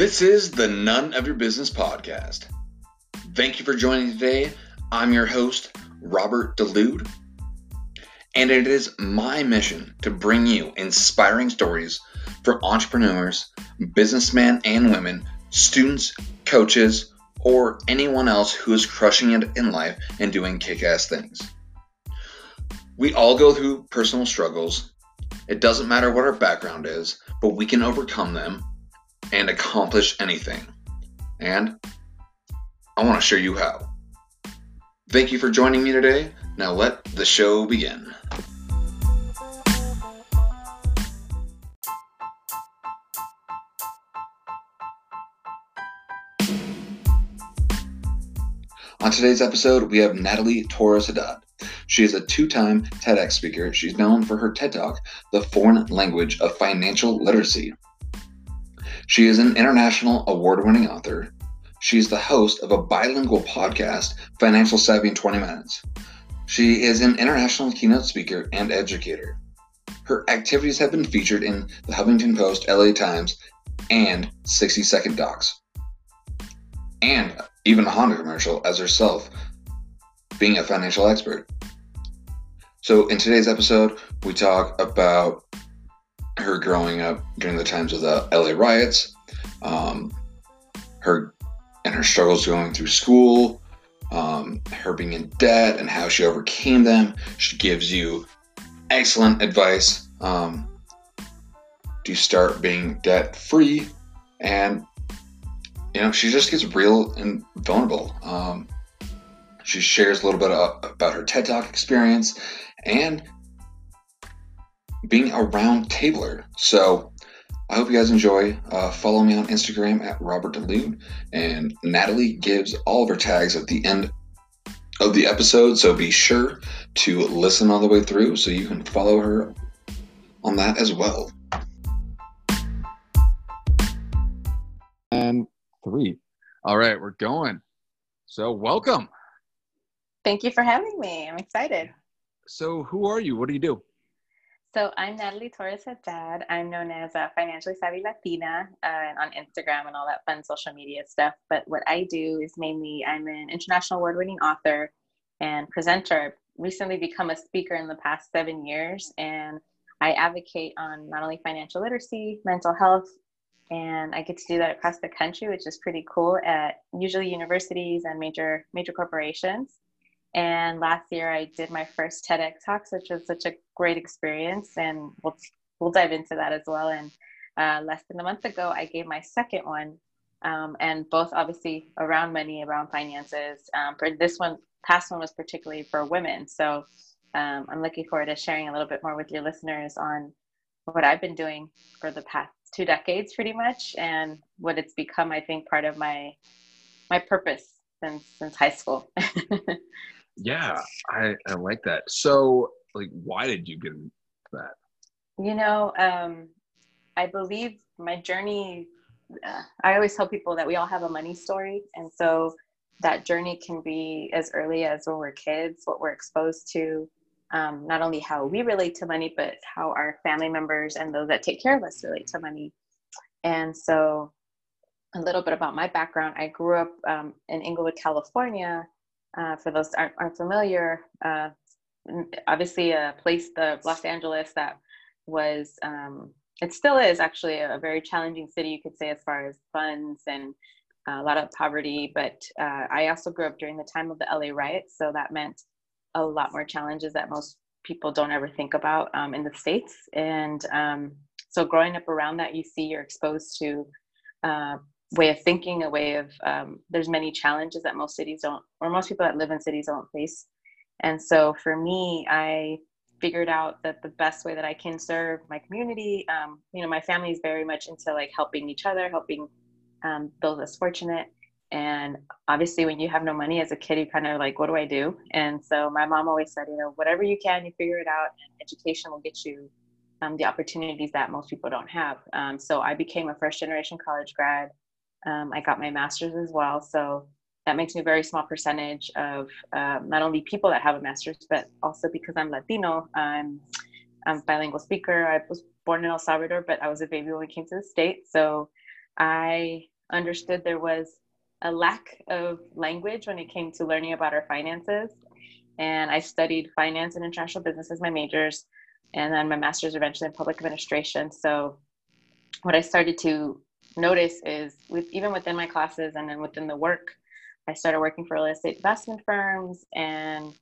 This is the None of Your Business podcast. Thank you for joining today. I'm your host, Robert Delude, and it is my mission to bring you inspiring stories for entrepreneurs, businessmen and women, students, coaches, or anyone else who is crushing it in life and doing kick ass things. We all go through personal struggles. It doesn't matter what our background is, but we can overcome them and accomplish anything. And I want to show you how. Thank you for joining me today. Now let the show begin. On today's episode, we have Natalie Torres Haddad. She is a two time TEDx speaker. She's known for her TED Talk, The Foreign Language of Financial Literacy. She is an international award winning author. She is the host of a bilingual podcast, Financial Savvy in 20 Minutes. She is an international keynote speaker and educator. Her activities have been featured in the Huffington Post, LA Times, and 60 Second Docs. And even a Honda commercial as herself being a financial expert. So, in today's episode, we talk about her growing up during the times of the LA riots, um, her and her struggles going through school, um, her being in debt and how she overcame them. She gives you excellent advice um, to start being debt free and you know, she just gets real and vulnerable. Um, she shares a little bit about her TED Talk experience and being around Tabler. So I hope you guys enjoy. Uh, follow me on Instagram at Robert DeLune. And Natalie gives all of her tags at the end of the episode. So be sure to listen all the way through so you can follow her on that as well. And three. All right, we're going. So, welcome. Thank you for having me. I'm excited. So, who are you? What do you do? So, I'm Natalie Torres Haddad. I'm known as a financially savvy Latina uh, on Instagram and all that fun social media stuff. But what I do is mainly I'm an international award winning author and presenter. Recently become a speaker in the past seven years, and I advocate on not only financial literacy, mental health, and I get to do that across the country, which is pretty cool at usually universities and major major corporations. And last year I did my first TEDx talks, which was such a great experience, and we'll we'll dive into that as well. And uh, less than a month ago, I gave my second one, um, and both obviously around money, around finances. Um, for this one, past one was particularly for women, so um, I'm looking forward to sharing a little bit more with your listeners on what I've been doing for the past two decades pretty much and what it's become i think part of my my purpose since since high school yeah i i like that so like why did you get into that you know um i believe my journey uh, i always tell people that we all have a money story and so that journey can be as early as when we're kids what we're exposed to um, not only how we relate to money, but how our family members and those that take care of us relate to money. And so, a little bit about my background I grew up um, in Inglewood, California. Uh, for those aren't, aren't familiar, uh, obviously a place, the Los Angeles, that was, um, it still is actually a very challenging city, you could say, as far as funds and a lot of poverty. But uh, I also grew up during the time of the LA riots, so that meant a lot more challenges that most people don't ever think about um, in the states and um, so growing up around that you see you're exposed to uh, way of thinking a way of um, there's many challenges that most cities don't or most people that live in cities don't face and so for me i figured out that the best way that i can serve my community um, you know my family is very much into like helping each other helping um, those less fortunate and obviously, when you have no money as a kid, you kind of like, what do I do? And so my mom always said, you know, whatever you can, you figure it out, and education will get you um, the opportunities that most people don't have. Um, so I became a first generation college grad. Um, I got my master's as well. So that makes me a very small percentage of um, not only people that have a master's, but also because I'm Latino, I'm, I'm a bilingual speaker. I was born in El Salvador, but I was a baby when we came to the States. So I understood there was a lack of language when it came to learning about our finances. And I studied finance and international business as my majors, and then my master's eventually in public administration. So, what I started to notice is, with even within my classes and then within the work, I started working for real estate investment firms, and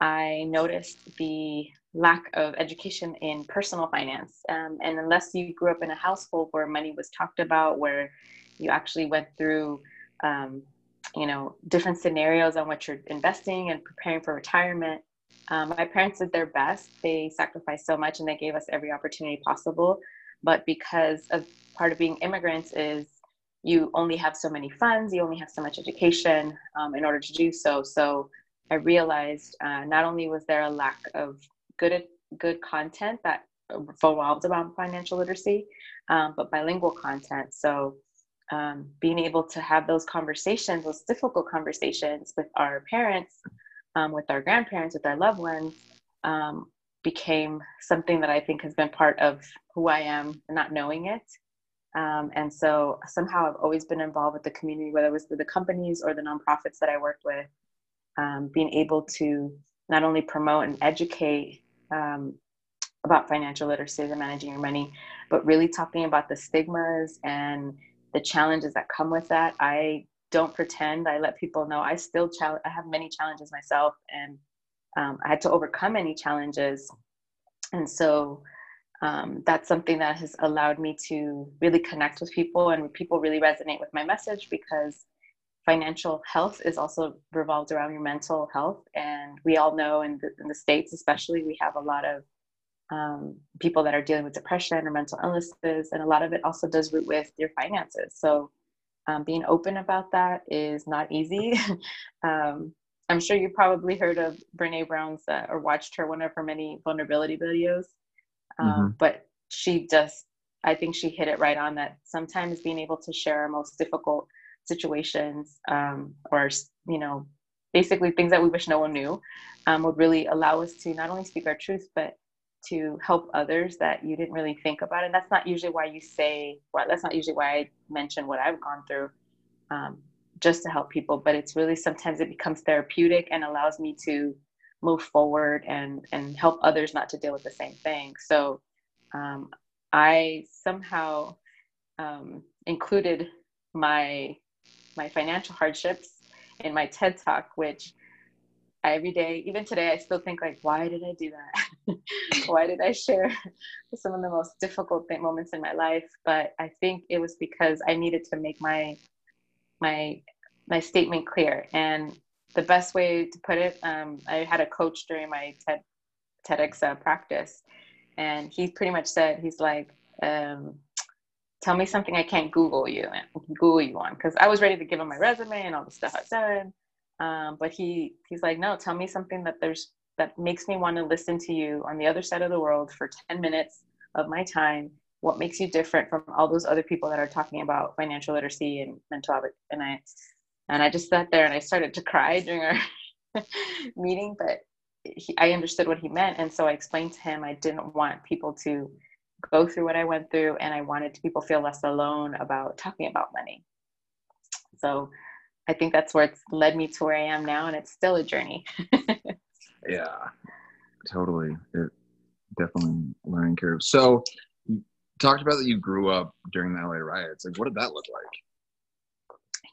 I noticed the lack of education in personal finance. Um, and unless you grew up in a household where money was talked about, where you actually went through um, you know different scenarios on what you're investing and preparing for retirement um, my parents did their best they sacrificed so much and they gave us every opportunity possible but because of part of being immigrants is you only have so many funds you only have so much education um, in order to do so so i realized uh, not only was there a lack of good good content that revolved around financial literacy um, but bilingual content so um, being able to have those conversations, those difficult conversations with our parents, um, with our grandparents, with our loved ones, um, became something that I think has been part of who I am, not knowing it. Um, and so somehow I've always been involved with the community, whether it was through the companies or the nonprofits that I worked with, um, being able to not only promote and educate um, about financial literacy and managing your money, but really talking about the stigmas and the challenges that come with that. I don't pretend. I let people know I still. I have many challenges myself, and um, I had to overcome many challenges. And so um, that's something that has allowed me to really connect with people, and people really resonate with my message because financial health is also revolved around your mental health. And we all know in the, in the states, especially, we have a lot of um, people that are dealing with depression or mental illnesses, and a lot of it also does root with your finances. So, um, being open about that is not easy. um, I'm sure you probably heard of Brene Brown's uh, or watched her one of her many vulnerability videos, um, mm-hmm. but she just, I think she hit it right on that. Sometimes being able to share our most difficult situations, um, or you know, basically things that we wish no one knew, um, would really allow us to not only speak our truth, but to help others that you didn't really think about. And that's not usually why you say, well, that's not usually why I mention what I've gone through um, just to help people. But it's really sometimes it becomes therapeutic and allows me to move forward and, and help others not to deal with the same thing. So um, I somehow um, included my my financial hardships in my TED talk, which every day, even today, I still think like, why did I do that? why did I share some of the most difficult moments in my life? But I think it was because I needed to make my my my statement clear. And the best way to put it, um, I had a coach during my TED TEDx uh, practice, and he pretty much said, he's like, um, tell me something I can't Google you and Google you on, because I was ready to give him my resume and all the stuff I've done um, but he he's like no tell me something that there's that makes me want to listen to you on the other side of the world for 10 minutes of my time. What makes you different from all those other people that are talking about financial literacy and mental health and i and i just sat there and i started to cry during our meeting but he, i understood what he meant and so i explained to him i didn't want people to go through what i went through and i wanted people feel less alone about talking about money so I think that's where it's led me to where I am now, and it's still a journey. yeah, totally. It definitely learning curve. So, you talked about that you grew up during the LA riots. Like, what did that look like?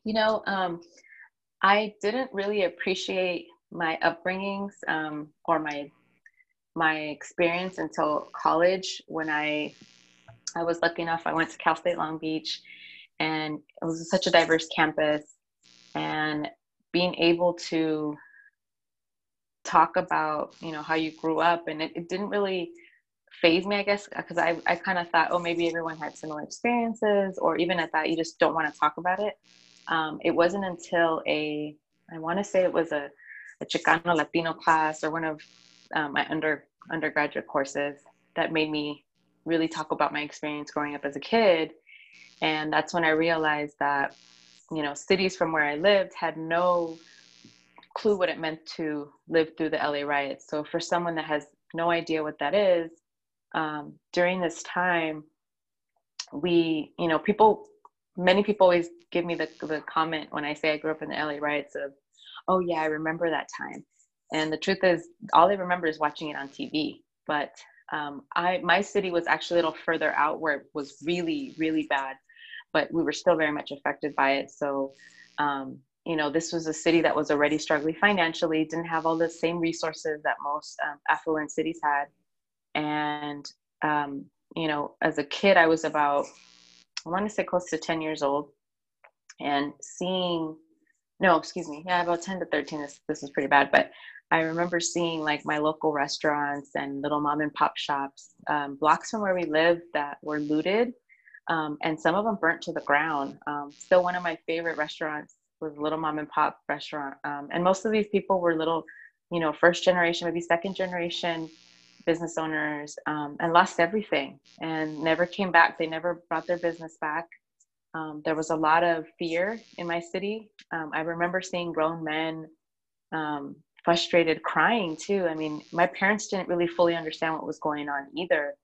You know, um, I didn't really appreciate my upbringings um, or my my experience until college when I I was lucky enough I went to Cal State Long Beach and it was such a diverse campus and being able to talk about you know how you grew up and it, it didn't really phase me i guess because i, I kind of thought oh maybe everyone had similar experiences or even at that you just don't want to talk about it um, it wasn't until a i want to say it was a, a chicano latino class or one of um, my under undergraduate courses that made me really talk about my experience growing up as a kid and that's when i realized that you know, cities from where I lived had no clue what it meant to live through the LA riots. So for someone that has no idea what that is, um, during this time, we, you know, people many people always give me the, the comment when I say I grew up in the LA riots of, oh yeah, I remember that time. And the truth is, all I remember is watching it on TV. But um, I, my city was actually a little further out where it was really, really bad, but we were still very much affected by it. So, um, you know, this was a city that was already struggling financially, didn't have all the same resources that most um, affluent cities had. And, um, you know, as a kid, I was about I want to say close to 10 years old and seeing, no, excuse me, yeah, about 10 to 13. This, this is pretty bad, but I remember seeing like my local restaurants and little mom and pop shops, um, blocks from where we lived that were looted. Um, and some of them burnt to the ground. Um, still, one of my favorite restaurants was Little Mom and Pop restaurant. Um, and most of these people were little, you know, first generation, maybe second generation business owners um, and lost everything and never came back. They never brought their business back. Um, there was a lot of fear in my city. Um, I remember seeing grown men um, frustrated, crying too. I mean, my parents didn't really fully understand what was going on either.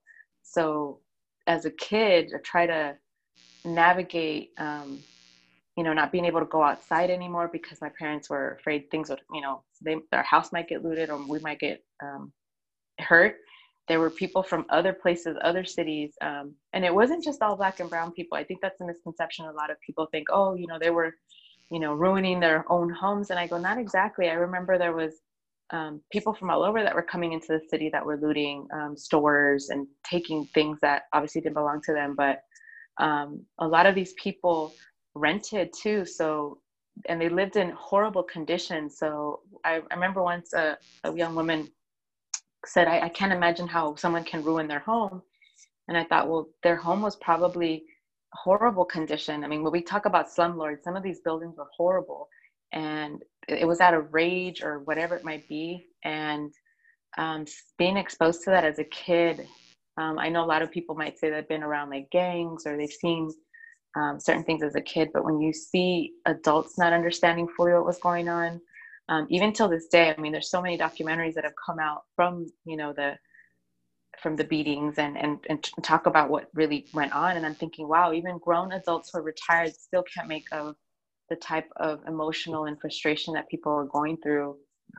So, as a kid, I try to navigate, um, you know, not being able to go outside anymore because my parents were afraid things would, you know, they, our house might get looted or we might get um, hurt. There were people from other places other cities um, and it wasn't just all black and brown people. I think that's a misconception. A lot of people think oh you know they were you know ruining their own homes. And i go not exactly. I remember there was um, people from all over that were coming into the city that were looting um, stores and taking things that obviously didn't belong to them. But um, a lot of these people rented too. So and they lived in horrible conditions. So i, I remember once a, a young woman said, I, I can't imagine how someone can ruin their home. And I thought, well, their home was probably horrible condition. I mean, when we talk about slumlords, some of these buildings were horrible and it was out of rage or whatever it might be. And um, being exposed to that as a kid, um, I know a lot of people might say they've been around like gangs or they've seen um, certain things as a kid, but when you see adults not understanding fully what was going on, um, even till this day i mean there's so many documentaries that have come out from you know the from the beatings and, and and talk about what really went on. And i'm thinking wow even grown adults who are retired still can't make of the type of emotional and frustration that people are going through.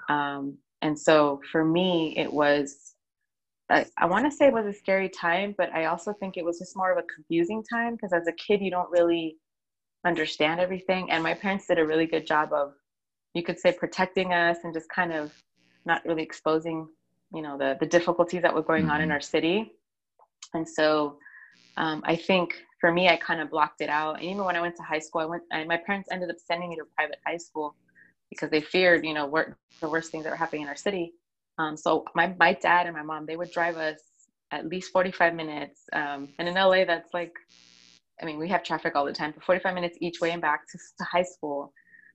Um, and so for me it was i, I want to say it was a scary time but i also think it was just more of a confusing time because as a kid you don't really understand everything. And my parents did a really good job of you could say protecting us and just kind of not really exposing you know the the difficulties that were going mm-hmm. on in mm-hmm. our city and so um, i think for me i kind of blocked it out and even when i went to high school i went I, my parents ended up sending me to a private high school because they feared you know what the worst things that were happening in our city um, so my, my dad and my mom they would drive us at least 45 minutes um, and in la that's like i mean we have traffic all the time but 45 minutes each way and back to, to high school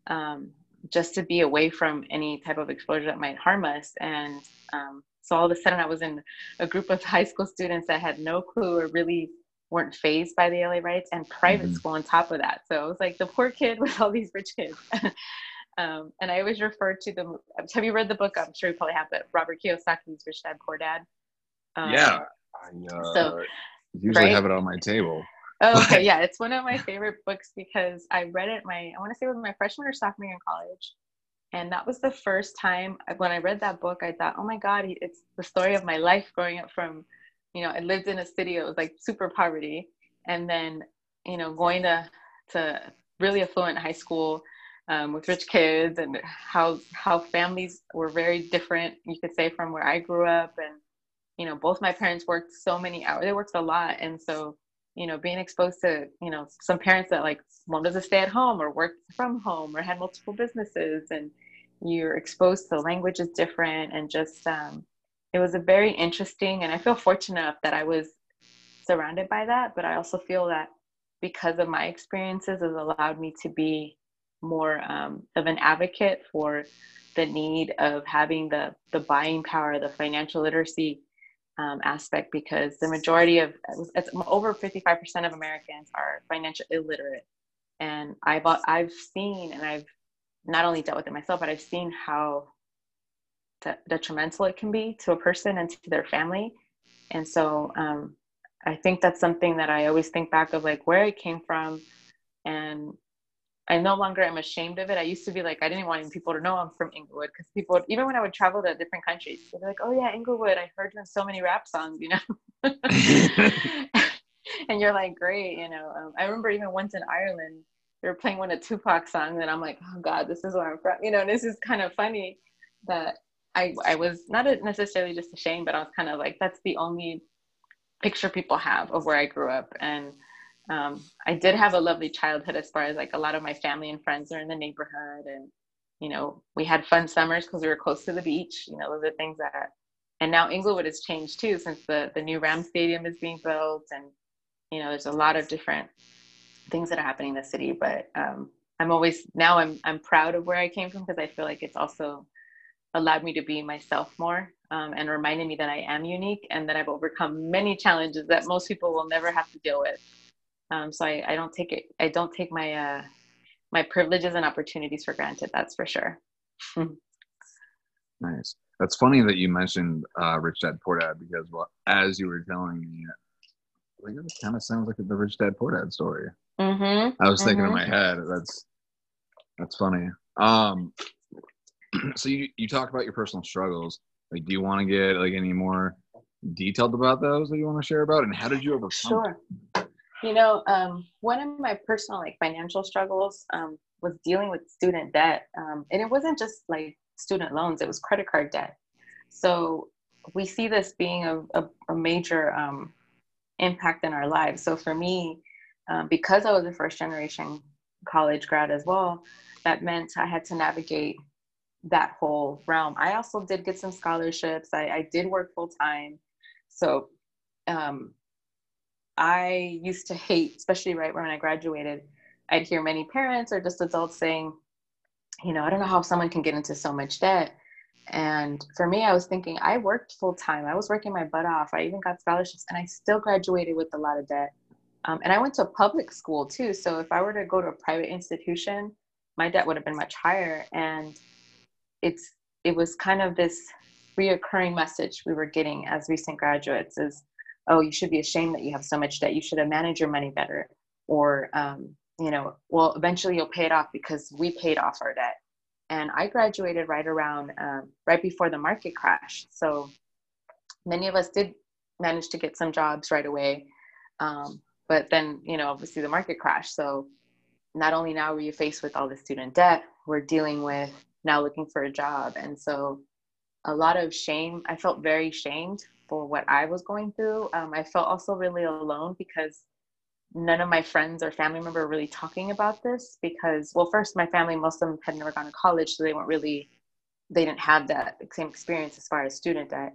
um, just to be away from any type of exposure that might harm us. And um, so all of a sudden, I was in a group of high school students that had no clue or really weren't phased by the LA riots and private mm-hmm. school on top of that. So it was like the poor kid with all these rich kids. um, and I always refer to them. Have you read the book? I'm sure you probably have, but Robert Kiyosaki's Rich Dad Poor Dad. Um, yeah. I uh, so, usually right? have it on my table. Oh, okay, yeah, it's one of my favorite books because I read it my I want to say it was my freshman or sophomore year in college, and that was the first time when I read that book. I thought, oh my god, it's the story of my life growing up from, you know, I lived in a city that was like super poverty, and then you know going to to really affluent high school um, with rich kids, and how how families were very different. You could say from where I grew up, and you know both my parents worked so many hours. They worked a lot, and so you know being exposed to you know some parents that like wanted to stay at home or work from home or had multiple businesses and you're exposed to language is different and just um, it was a very interesting and i feel fortunate that i was surrounded by that but i also feel that because of my experiences has allowed me to be more um, of an advocate for the need of having the the buying power the financial literacy um, aspect because the majority of it's over 55% of Americans are financial illiterate. And I've, I've seen, and I've not only dealt with it myself, but I've seen how detrimental it can be to a person and to their family. And so um, I think that's something that I always think back of like where I came from, and I no longer am ashamed of it. I used to be like, I didn't want people to know I'm from Inglewood because people, would, even when I would travel to different countries, they'd be like, oh yeah, Inglewood, I heard you in so many rap songs, you know? and you're like, great, you know? Um, I remember even once in Ireland, they were playing one of Tupac songs and I'm like, oh God, this is where I'm from. You know, this is kind of funny that I, I was not necessarily just ashamed, but I was kind of like, that's the only picture people have of where I grew up. And um, I did have a lovely childhood as far as like a lot of my family and friends are in the neighborhood and you know we had fun summers because we were close to the beach you know those are things that and now Inglewood has changed too since the the new Ram Stadium is being built and you know there's a lot of different things that are happening in the city but um, I'm always now I'm I'm proud of where I came from because I feel like it's also allowed me to be myself more um, and reminded me that I am unique and that I've overcome many challenges that most people will never have to deal with um, so I, I don't take it. I don't take my uh, my privileges and opportunities for granted. That's for sure. nice. That's funny that you mentioned uh, Rich Dad Poor Dad because well, as you were telling me, like it kind of sounds like the Rich Dad Poor Dad story. Mm-hmm. I was thinking mm-hmm. in my head. That's that's funny. Um, so you you talk about your personal struggles. Like, do you want to get like any more detailed about those that you want to share about, and how did you overcome? Sure. You know, um, one of my personal like financial struggles um, was dealing with student debt, um, and it wasn't just like student loans; it was credit card debt. So we see this being a, a, a major um, impact in our lives. So for me, um, because I was a first generation college grad as well, that meant I had to navigate that whole realm. I also did get some scholarships. I, I did work full time. So um, I used to hate, especially right when I graduated, I'd hear many parents or just adults saying, you know, I don't know how someone can get into so much debt. And for me, I was thinking, I worked full time. I was working my butt off. I even got scholarships and I still graduated with a lot of debt. Um, and I went to a public school too. So if I were to go to a private institution, my debt would have been much higher. And it's it was kind of this reoccurring message we were getting as recent graduates is oh you should be ashamed that you have so much debt. You should have managed your money better. Or um, you know well eventually you'll pay it off because we paid off our debt. And i graduated right around um, right before the market crash so many of us did manage to get some jobs right away. Um, but then you know obviously the market crashed. So not only now were you faced with all the student debt we're dealing with now looking for a job. And so a lot of shame i felt very shamed for what I was going through. Um, I felt also really alone because none of my friends or family member were really talking about this because, well, first, my family, most of them had never gone to college, so they weren't really, they didn't have that same experience as far as student debt.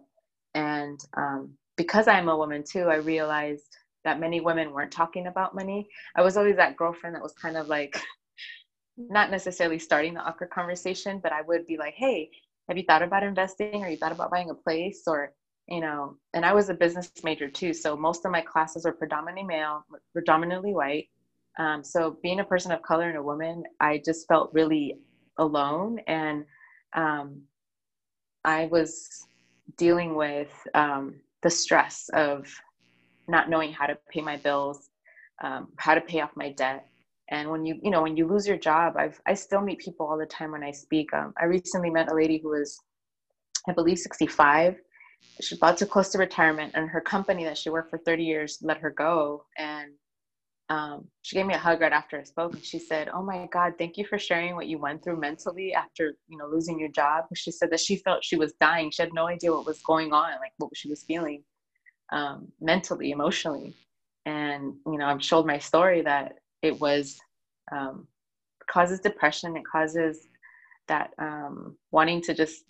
And um, because I'm a woman too, I realized that many women weren't talking about money. I was always that girlfriend that was kind of like, not necessarily starting the awkward conversation, but I would be like, hey, have you thought about investing or you thought about buying a place or you know, and I was a business major too. So most of my classes were predominantly male, predominantly white. Um, so being a person of color and a woman, I just felt really alone. And um, I was dealing with um, the stress of not knowing how to pay my bills, um, how to pay off my debt. And when you, you know, when you lose your job, I've, I still meet people all the time when I speak. Um, I recently met a lady who was, I believe, 65 she's about to close to retirement and her company that she worked for 30 years let her go and um, she gave me a hug right after i spoke and she said oh my god thank you for sharing what you went through mentally after you know losing your job. She said that she felt she was dying. She had no idea what was going on like what she was feeling um, mentally emotionally. And you know i've told my story that it was um, causes depression. It causes that um, wanting to just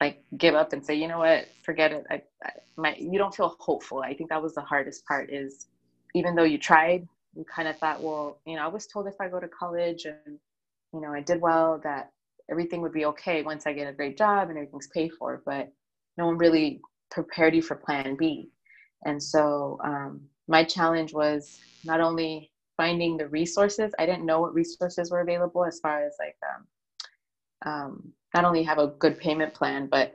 like give up and say you know what? Forget it. I, I, my you don't feel hopeful. I think that was the hardest part is even though you tried you kind of thought well you know i was told if i go to college and you know i did well that everything would be okay once i get a great job and everything's paid for but no one really prepared you for plan b. And so um, my challenge was not only finding the resources i didn't know what resources were available as far as like um, um, not only have a good payment plan, but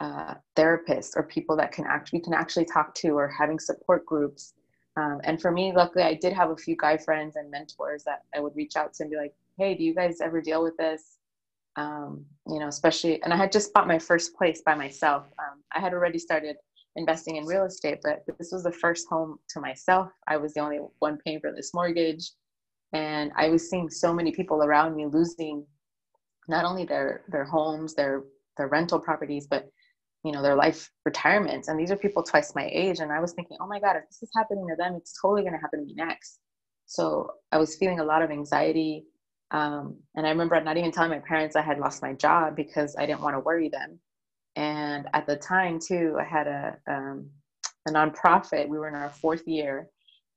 uh, therapists or people that can actually can actually talk to, or having support groups. Um, and for me, luckily, I did have a few guy friends and mentors that I would reach out to and be like, "Hey, do you guys ever deal with this?" Um, you know, especially, and I had just bought my first place by myself. Um, I had already started investing in real estate, but this was the first home to myself. I was the only one paying for this mortgage, and I was seeing so many people around me losing not only their their homes, their their rental properties, but you know their life retirements. And these are people twice my age. And i was thinking oh my god if this is happening to them it's totally going to happen to me next. So i was feeling a lot of anxiety. Um, and i remember not even telling my parents i had lost my job because i didn't want to worry them. And at the time too i had a, um, a nonprofit. We were in our fourth year.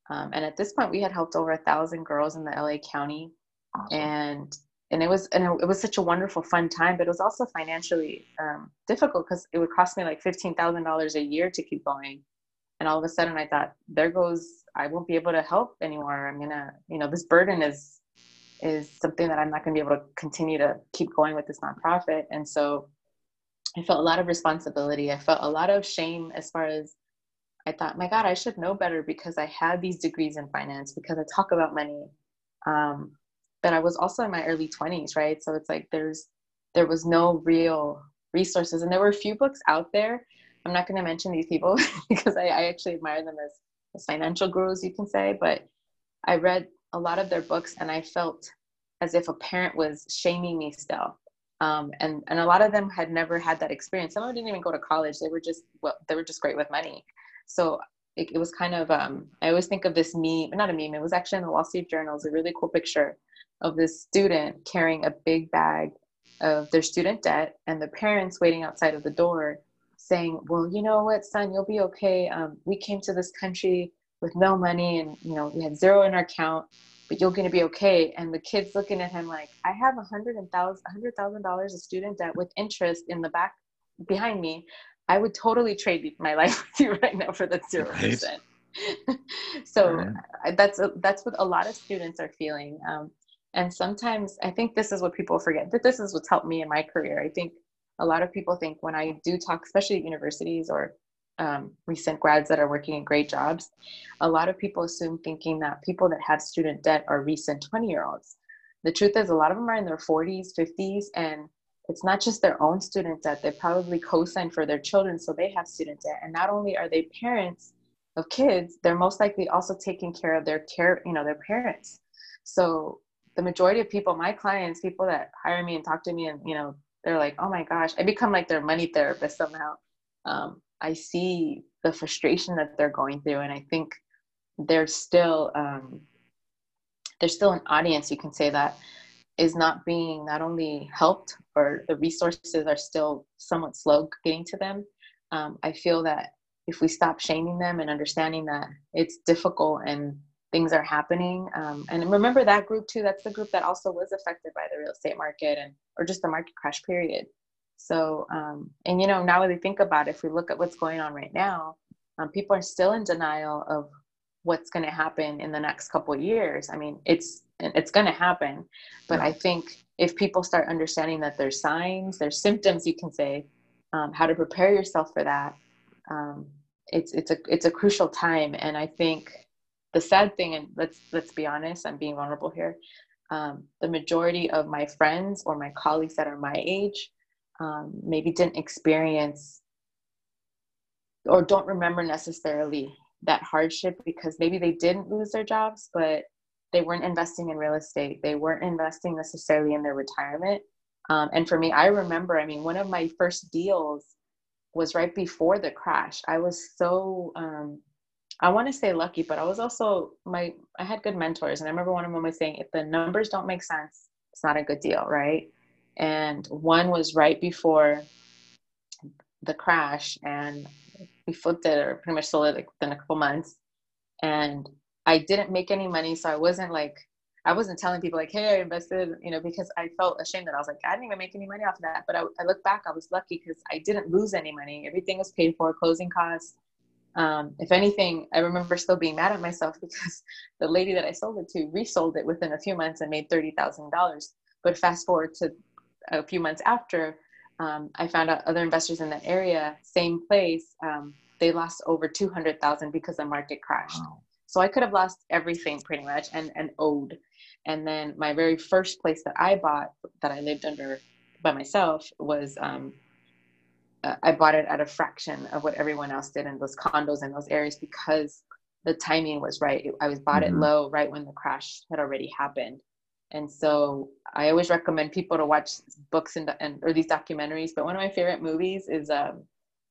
Um, and at this point we had helped over a thousand girls in the la county. Awesome. and and it was and it was such a wonderful fun time but it was also financially um, difficult because it would cost me like $15000 a year to keep going. And all of a sudden i thought there goes i won't be able to help anymore. I'm gonna you know this burden is is something that i'm not gonna be able to continue to keep going with this nonprofit. And so i felt a lot of responsibility. I felt a lot of shame as far as i thought my god i should know better because i had these degrees in finance because i talk about money. Um, but I was also in my early 20s, right? So it's like there's there was no real resources, and there were a few books out there. I'm not going to mention these people because I, I actually admire them as, as financial gurus, you can say. But I read a lot of their books, and I felt as if a parent was shaming me still. Um, and and a lot of them had never had that experience. Some of them didn't even go to college. They were just well, they were just great with money. So it, it was kind of um, I always think of this meme, not a meme. It was actually in the Wall Street Journal. It's a really cool picture of this student carrying a big bag of their student debt and the parents waiting outside of the door saying well you know what son you'll be okay. Um, we came to this country with no money and you know we had zero in our account but you're going to be okay. And the kids looking at him like i have a hundred and thousand hundred thousand dollars of student debt with interest in the back behind me. I would totally trade my life with you right now for that zero percent. So right. that's a, that's what a lot of students are feeling. Um, and sometimes I think this is what people forget that this is what's helped me in my career. I think a lot of people think when I do talk, especially at universities or um, recent grads that are working in great jobs, a lot of people assume thinking that people that have student debt are recent 20 year olds. The truth is, a lot of them are in their 40s, 50s, and it's not just their own student debt. They probably co sign for their children, so they have student debt. And not only are they parents of kids, they're most likely also taking care of their care, you know, their parents. So the majority of people, my clients, people that hire me and talk to me, and you know, they're like, "Oh my gosh," I become like their money therapist somehow. Um, I see the frustration that they're going through, and I think there's still um, there's still an audience you can say that is not being not only helped or the resources are still somewhat slow getting to them. Um, I feel that if we stop shaming them and understanding that it's difficult and things are happening. Um, and remember that group too. That's the group that also was affected by the real estate market and or just the market crash period. So um, and you know now that we think about it, if we look at what's going on right now, um, people are still in denial of what's going to happen in the next couple of years. I mean, it's it's going to happen, but I think if people start understanding that there's signs, there's symptoms, you can say, um, how to prepare yourself for that. Um, it's it's a it's a crucial time, and I think the sad thing, and let's let's be honest, I'm being vulnerable here. Um, the majority of my friends or my colleagues that are my age um, maybe didn't experience or don't remember necessarily that hardship because maybe they didn't lose their jobs, but they weren't investing in real estate. They weren't investing necessarily in their retirement. Um, and for me, I remember, I mean, one of my first deals was right before the crash. I was so um, I want to say lucky, but I was also my I had good mentors, and I remember one of them was saying, if the numbers don't make sense, it's not a good deal, right? And one was right before the crash, and we flipped it or pretty much sold it like within a couple months, and I didn't make any money, so I wasn't like I wasn't telling people like, hey, I invested, you know, because I felt ashamed that I was like, I didn't even make any money off of that. But I, I look back, I was lucky because I didn't lose any money. Everything was paid for, closing costs um, if anything, I remember still being mad at myself because the lady that I sold it to resold it within a few months and made thirty thousand dollars. But fast forward to a few months after, um, I found out other investors in that area, same place, um, they lost over two hundred thousand because the market crashed. Wow. So I could have lost everything pretty much and, and owed. And then my very first place that I bought that I lived under by myself was um, uh, I bought it at a fraction of what everyone else did in those condos in those areas because the timing was right. I was bought Mhm. it low right when the crash had already happened. And so I always recommend people to watch books and, and or these documentaries. But one of my favorite movies is um,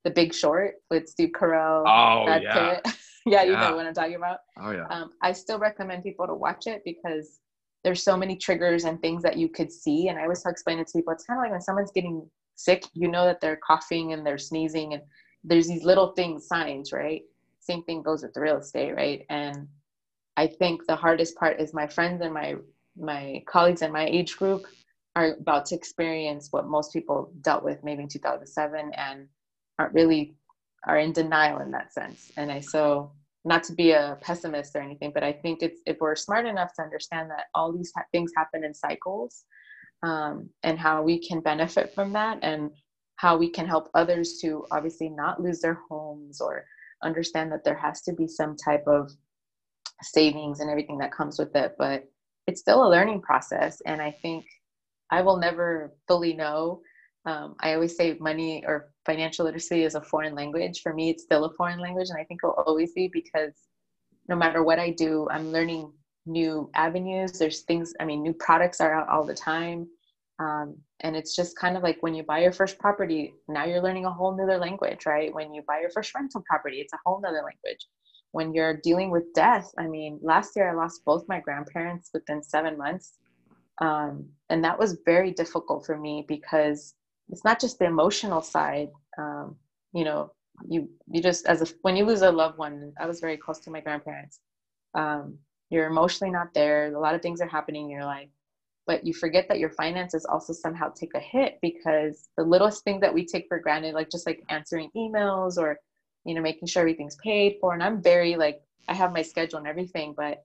The Big Short with Steve Carell, Oh Brad yeah. Yeah, you Yeah. know what I'm talking about. Oh yeah. Um, I still recommend people to watch it because there's so many triggers and things that you could see. And I always explain it to people. It's kind of like when someone's getting sick, you know that they're coughing and they're sneezing, and there's these little things, signs, right? Same thing goes with the real estate, right? And I think the hardest part is my friends and my my colleagues in my age group are about to experience what most people dealt with maybe in 2007 and aren't really are in denial in that sense. And I so not to be a pessimist or anything, but I think it's if we're smart enough to understand that all these ha- things happen in cycles, um, and how we can benefit from that, and how we can help others to obviously not lose their homes or understand that there has to be some type of savings and everything that comes with it. But it's still a learning process, and I think I will never fully know. Um, I always say money or financial literacy is a foreign language. For me, it's still a foreign language, and I think it will always be because no matter what I do, I'm learning new avenues. There's things, I mean, new products are out all the time. Um, and it's just kind of like when you buy your first property, now you're learning a whole nother language, right? When you buy your first rental property, it's a whole nother language. When you're dealing with death, I mean, last year I lost both my grandparents within seven months. Um, and that was very difficult for me because it's not just the emotional side. Um, you know, you you just as a when you lose a loved one, I was very close to my grandparents. Um, you're emotionally not there. A lot of things are happening in your life, but you forget that your finances also somehow take a hit because the littlest thing that we take for granted, like just like answering emails or you know making sure everything's paid for. And I'm very like I have my schedule and everything, but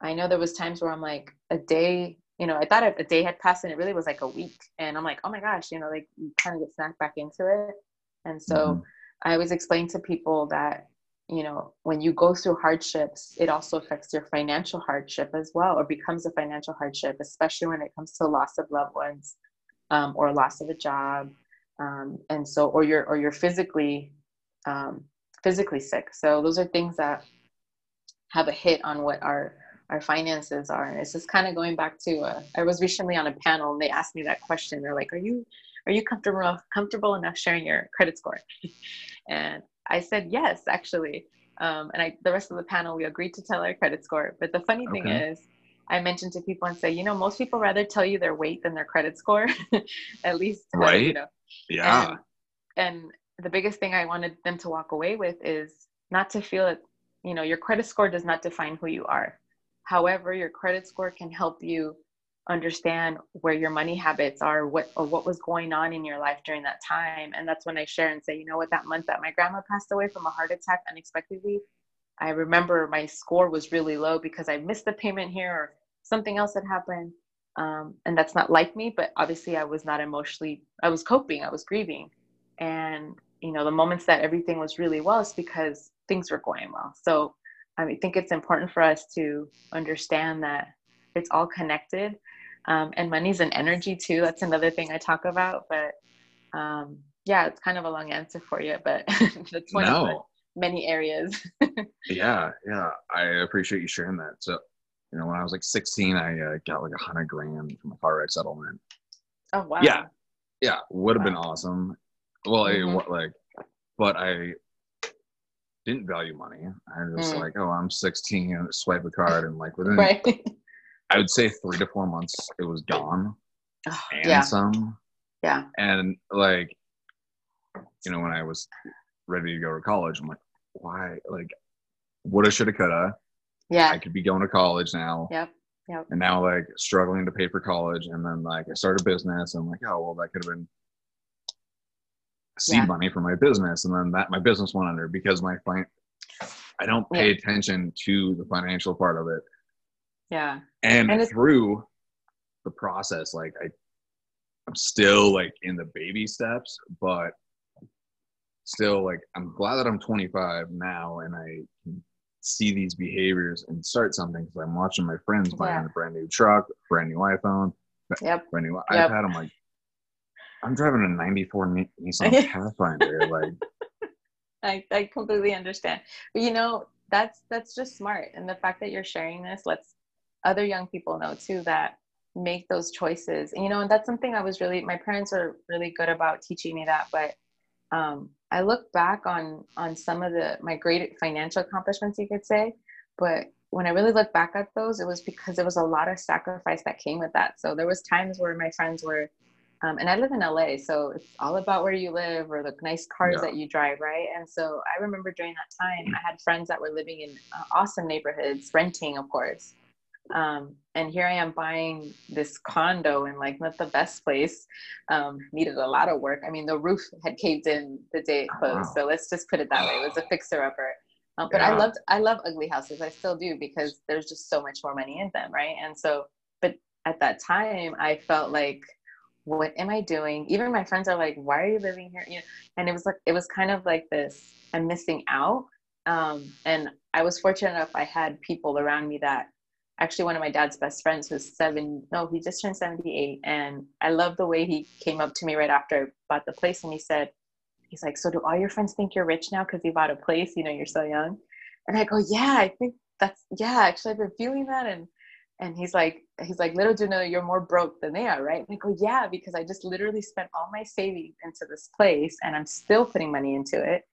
I know there was times where I'm like a day you know, I thought a day had passed and it really was like a week. And I'm like, oh my gosh, you know, like you kind of get snapped back into it. And so Mhm. I always explain to people that, you know, when you go through hardships, it also affects your financial hardship as well, or becomes a financial hardship, especially when it comes to loss of loved ones um, or loss of a job. Um, and so, or you're, or you're physically, um, physically sick. So those are things that have a hit on what our our finances are. And it's just kind of going back to uh, I was recently on a panel and they asked me that question. They're like, "Are you are you comfortable comfortable enough sharing your credit score?" and I said yes, actually. Um, and I the rest of the panel we agreed to tell our credit score. But the funny thing Okay. is. I mentioned to people and say, you know, most people rather tell you their weight than their credit score, at least, uh, you Right. know, Yeah. and, and the biggest thing I wanted them to walk away with is not to feel that, you know, your credit score does not define who you are. However, your credit score can help you understand where your money habits are, what or what was going on in your life during that time. And that's when I share and say, you know what, that month that my grandma passed away from a heart attack unexpectedly, I remember my score was really low because I missed the payment here or something else had happened. Um, and that's not like me, but obviously I was not emotionally, I was coping, I was grieving. And, you know, the moments that everything was really well is because things were going well. So I think it's important for us to understand that it's all connected. Um, and money's an energy too. That's another thing I talk about. But um, yeah, it's kind of a long answer for you, but that's one of No. many areas. Yeah. Yeah. I appreciate you sharing that. So, you know, when I was like 16, I uh, got like a hundred grand from a car wreck settlement. oh, wow. Yeah. Yeah. Would have been awesome. Well, Mhm. wa- like, but I didn't value money. I was Mm. like, oh, I'm 16, and swipe a card, and like within, Right. I would say three to four months, it was gone Oh, and yeah. some. Yeah. And like, you know, when I was ready to go to college, I'm like, why? Like, woulda, shoulda, coulda. Yeah. I could be going to college now. Yep. Yep. And now, like, struggling to pay for college. And then, like, I started a business. And I'm like, oh, well, that could have been seed Yeah. money for my business. And then that my business went under because my fin- I don't pay attention to the financial part of it. Yeah. And, And through the process, like, I, I'm still like in the baby steps, but still like I'm glad that I'm 25 now and I can see these behaviors and start something because I'm watching my friends buying Yeah. a brand new truck, brand new iPhone, Yep. brand new Yep. iPad. I'm like, I'm driving a '94 Nissan Pathfinder. Like, I, I completely understand. But you know, that's that's just smart. And the fact that you're sharing this lets other young people know too that make those choices. And you know, and that's something I was really my parents were really good about teaching me that. But um, I look back on on some of the my great financial accomplishments, you could say. But when I really look back at those, it was because there was a lot of sacrifice that came with that. So there was times where my friends were um, and I live in LA, so it's all about where you live or the nice cars Yeah. that you drive, right? And so I remember during that time, I had friends that were living in uh, awesome neighborhoods, renting, of course. Um, and here I am buying this condo in like not the best place. Um, needed a lot of work. I mean, the roof had caved in the day it Oh, closed, wow. so let's just put it that way. It was a fixer upper. Um, but I loved, I love ugly houses. I still do because there's just so much more money in them, right? And so, but at that time, I felt like what am I doing? Even my friends are like, why are you living here? You know, and it was like, it was kind of like this, I'm missing out. Um, and I was fortunate enough, I had people around me that actually one of my dad's best friends was seven, no, he just turned 78. And I love the way he came up to me right after I bought the place. And he said, he's like, so do all your friends think you're rich now? Cause you bought a place, you know, you're so young. And I go, yeah, I think that's, yeah, actually I've been feeling that. And, and he's like, he's like, little do you know you're more broke than they are, right? And I go, yeah, because I just literally spent all my savings into this place and I'm still putting money into it.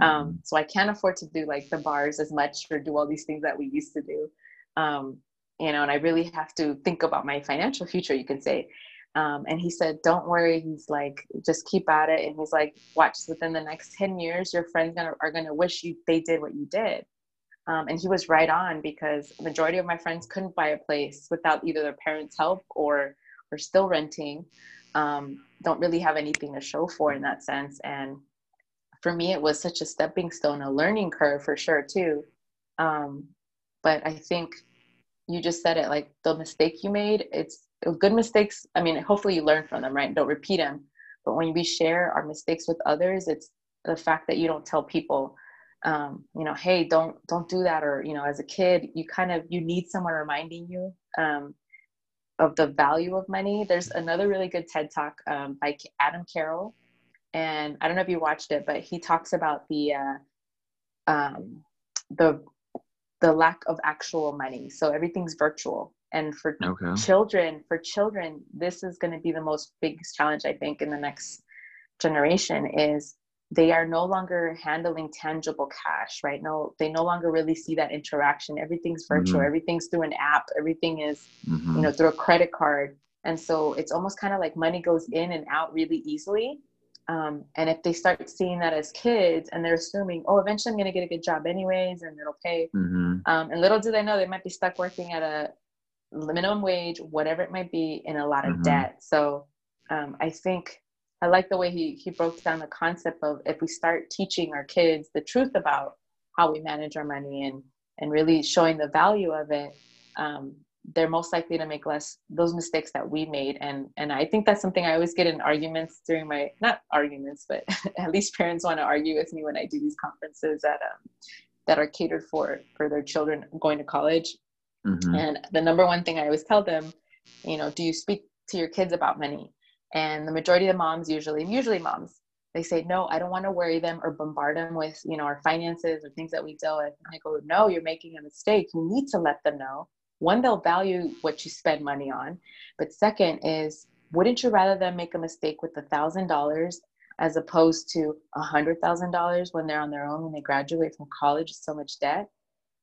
Um, so I can't afford to do like the bars as much or do all these things that we used to do. Um, you know, and I really have to think about my financial future, you can say. Um, and he said, don't worry. He's like, just keep at it. And he's like, watch within the next 10 years, your friends gonna, are going to wish you, they did what you did. Um, and he was right on because majority of my friends couldn't buy a place without either their parents' help or are still renting. Um, don't really have anything to show for in that sense. And for me, it was such a stepping stone, a learning curve for sure too. Um, but I think you just said it like the mistake you made. It's good mistakes. I mean, hopefully you learn from them, right? Don't repeat them. But when we share our mistakes with others, it's the fact that you don't tell people um, you know, hey, don't don't do that, or you know, as a kid, you kind of you need someone reminding you um, of the value of money. There's another really good TED talk um, by Adam Carroll, and I don't know if you watched it, but he talks about the uh, um, the the lack of actual money. So everything's virtual, and for Okay. children, for children, this is going to be the most biggest challenge I think in the next generation is they are no longer handling tangible cash right no they no longer really see that interaction everything's virtual Mhm. everything's through an app everything is Mhm. you know through a credit card and so it's almost kind of like money goes in and out really easily um, and if they start seeing that as kids and they're assuming oh eventually i'm going to get a good job anyways and it'll pay Mhm. um, and little do they know they might be stuck working at a minimum wage, whatever it might be, in a lot of Mhm. debt. So um, I think I like the way he, he broke down the concept of if we start teaching our kids the truth about how we manage our money and, and really showing the value of it, um, they're most likely to make less those mistakes that we made. And, and I think that's something I always get in arguments during my, not arguments, but at least parents want to argue with me when I do these conferences that, um, that are catered for, for their children going to college. Mhm. And the number one thing I always tell them, you know, do you speak to your kids about money? And the majority of the moms, usually, usually moms, they say, no, I don't want to worry them or bombard them with, you know, our finances or things that we deal with. And I go, no, you're making a mistake. You need to let them know. One, they'll value what you spend money on. But second is, wouldn't you rather them make a mistake with a thousand dollars as opposed to a hundred thousand dollars when they're on their own when they graduate from college, with so much debt?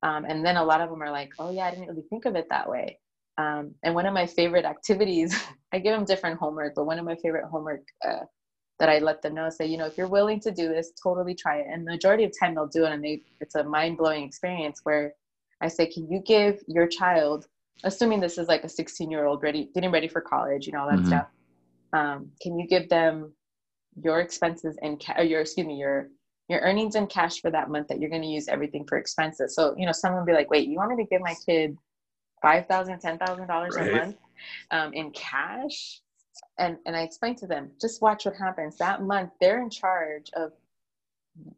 Um, and then a lot of them are like, oh, yeah, I didn't really think of it that way. Um, and one of my favorite activities, I give them different homework, but one of my favorite homework uh, that I let them know say, you know, if you're willing to do this, totally try it. And the majority of time they'll do it, and they, it's a mind blowing experience where I say, can you give your child, assuming this is like a 16 year old ready, getting ready for college, you know, all that Mhm. stuff, um, can you give them your expenses and or your, excuse me, your your earnings in cash for that month that you're going to use everything for expenses. So, you know, someone will be like, wait, you want me to give my kid $5,000, $10,000 a month um, in cash? And, and I explained to them, just watch what happens. That month, they're in charge of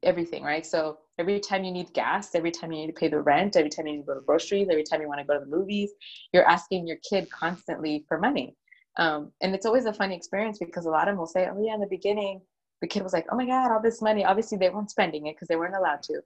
everything, right? So every time you need gas, every time you need to pay the rent, every time you need to go to groceries, every time you want to go to the movies, you're asking your kid constantly for money. Um, and it's always a funny experience because a lot of them will say, "Oh yeah," in the beginning, the kid was like, "Oh my god, all this money." Obviously, they weren't spending it because they weren't allowed to,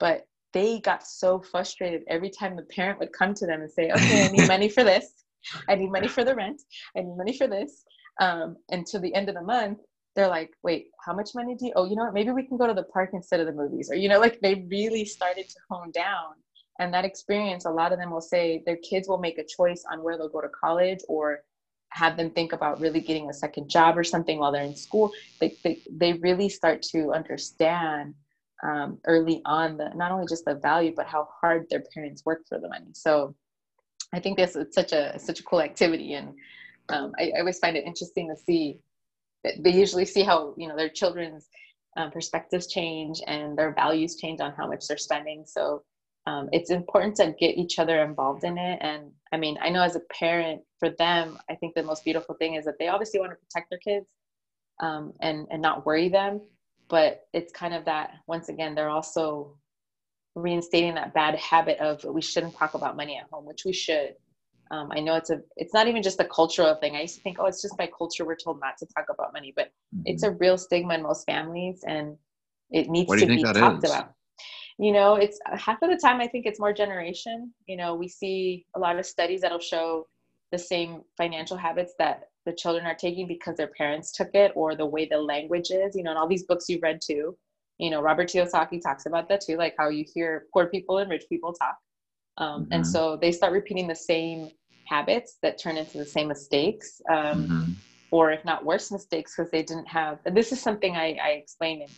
but they got so frustrated every time the parent would come to them and say, "Okay, I need money for this. I need money for the rent. I need money for this." Um, and to the end of the month, they're like, "Wait, how much money do you? Oh, you know what? Maybe we can go to the park instead of the movies." Or you know, like they really started to hone down. And that experience, a lot of them will say their kids will make a choice on where they'll go to college or have them think about really getting a second job or something while they're in school they, they, they really start to understand um, early on the not only just the value but how hard their parents work for the money so i think this is such a such a cool activity and um, I, I, always find it interesting to see they usually see how you know their children's um, perspectives change and their values change on how much they're spending so um, it's important to get each other involved in it. And I mean, I know as a parent, for them, I think the most beautiful thing is that they obviously want to protect their kids um, and and not worry them. But it's kind of that once again, they're also reinstating that bad habit of we shouldn't talk about money at home, which we should. Um, I know it's a it's not even just a cultural thing. I used to think, oh, it's just by culture we're told not to talk about money, but mm-hmm. it's a real stigma in most families, and it needs to be talked is? about you know it's half of the time i think it's more generation you know we see a lot of studies that'll show the same financial habits that the children are taking because their parents took it or the way the language is you know and all these books you've read too you know robert kiyosaki talks about that too like how you hear poor people and rich people talk um, mm-hmm. and so they start repeating the same habits that turn into the same mistakes um, mm-hmm. or if not worse mistakes because they didn't have this is something i, I explain in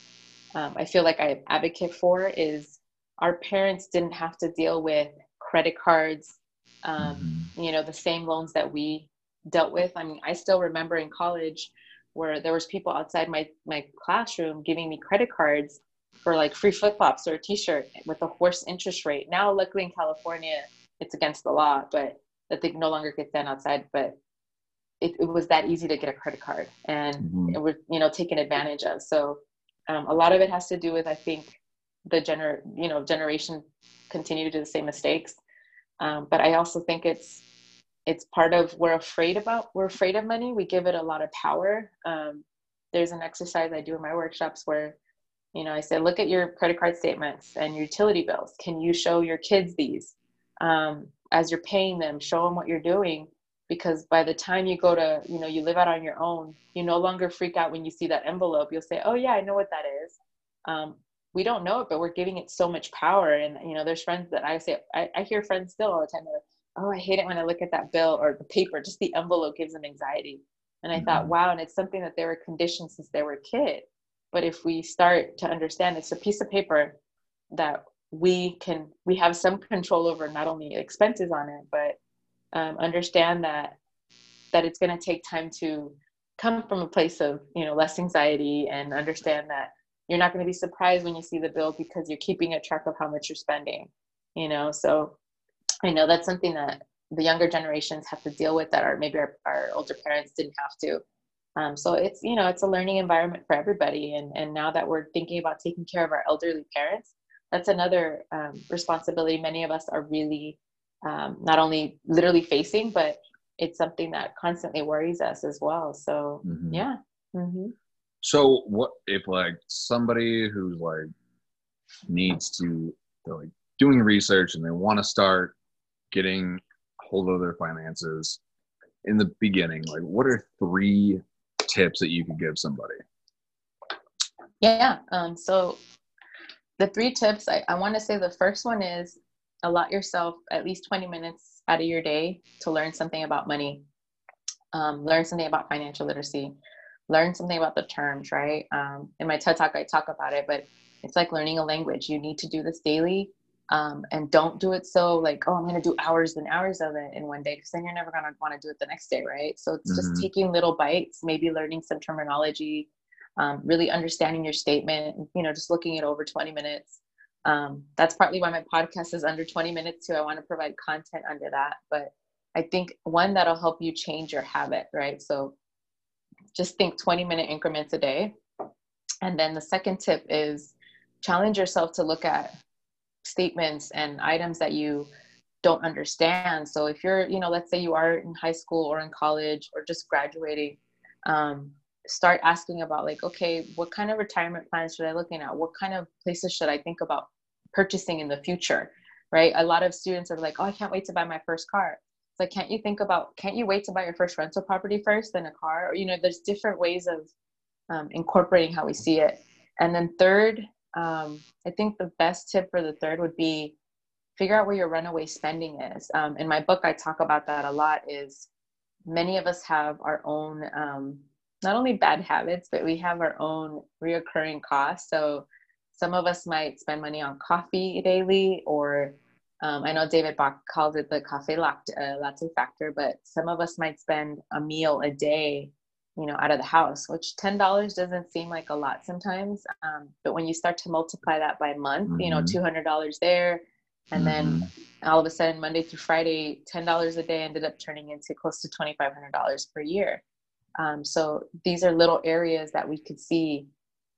um, I feel like I advocate for is our parents didn't have to deal with credit cards, um, mm-hmm. you know, the same loans that we dealt with. I mean, I still remember in college where there was people outside my my classroom giving me credit cards for like free flip flops or a T-shirt with a horse interest rate. Now, luckily in California, it's against the law, but that they no longer get done outside. But it, it was that easy to get a credit card, and mm-hmm. it was you know taken advantage of. So um, a lot of it has to do with, I think, the gener you know generation continue to do the same mistakes. Um, but I also think it's it's part of we're afraid about we're afraid of money. We give it a lot of power. Um, there's an exercise I do in my workshops where you know i say look at your credit card statements and your utility bills. Can you show your kids these um, as you're paying them? Show them what you're doing because by the time you go to you know you live out on your own you no longer freak out when you see that envelope. You'll say oh yeah i know what that is. Um, we don't know it but we're giving it so much power. And you know there's friends that i say i, I hear friends still all the time like oh i hate it when i look at that bill or the paper. Just the envelope gives them anxiety. And i mm-hmm. thought wow. And it's something that they were conditioned since they were a kid but if we start to understand it's a piece of paper that we can we have some control over not only expenses on it but um, understand that that it's going to take time to come from a place of you know less anxiety and understand that you're not going to be surprised when you see the bill because you're keeping a track of how much you're spending you know? So i know that's something that the younger generations have to deal with that are maybe our, our older parents didn't have to um, so it's you know it's a learning environment for everybody and and now that we're thinking about taking care of our elderly parents that's another um, responsibility many of us are really um, not only literally facing, but it's something that constantly worries us as well. So mm-hmm. yeah. Mm-hmm. So what if like somebody who's like needs to they're like doing research and they want to start getting hold of their finances in the beginning, like what are three tips that you could give somebody? Yeah. Um, so the three tips I, I want to say the first one is allot yourself at least 20 minutes out of your day to learn something about money, um, learn something about financial literacy, learn something about the terms, right? Um, in my TED Talk, I talk about it, but it's like learning a language. You need to do this daily. Um, and don't do it so like, oh, I'm going to do hours and hours of it in one day because then you're never going to want to do it the next day, right? So it's mm-hmm. just taking little bites, maybe learning some terminology, um, really understanding your statement, you know, just looking it over 20 minutes um, that's partly why my podcast is under 20 minutes too i want to provide content under that but i think one that'll help you change your habit right so just think 20 minute increments a day and then the second tip is challenge yourself to look at statements and items that you don't understand. So if you're, you know, let's say you are in high school or in college or just graduating, um, start asking about like, okay, what kind of retirement plans should I looking at? What kind of places should I think about purchasing in the future? Right. A lot of students are like, oh, I can't wait to buy my first car. It's like, can't you think about, can't you wait to buy your first rental property first, then a car? Or, you know, there's different ways of um, incorporating how we see it. And then third, um, I think the best tip for the third would be figure out where your runaway spending is. Um, in my book, I talk about that a lot. Is many of us have our own um, not only bad habits, but we have our own reoccurring costs. So some of us might spend money on coffee daily, or um, I know David Bach calls it the cafe latte, uh, latte factor, but some of us might spend a meal a day you know out of the house which $10 doesn't seem like a lot sometimes um, but when you start to multiply that by month mm-hmm. you know mm-hmm. $200 there and mm-hmm. then all of a sudden monday through friday $10 a day ended up turning into close to $2500 per year um, so these are little areas that we could see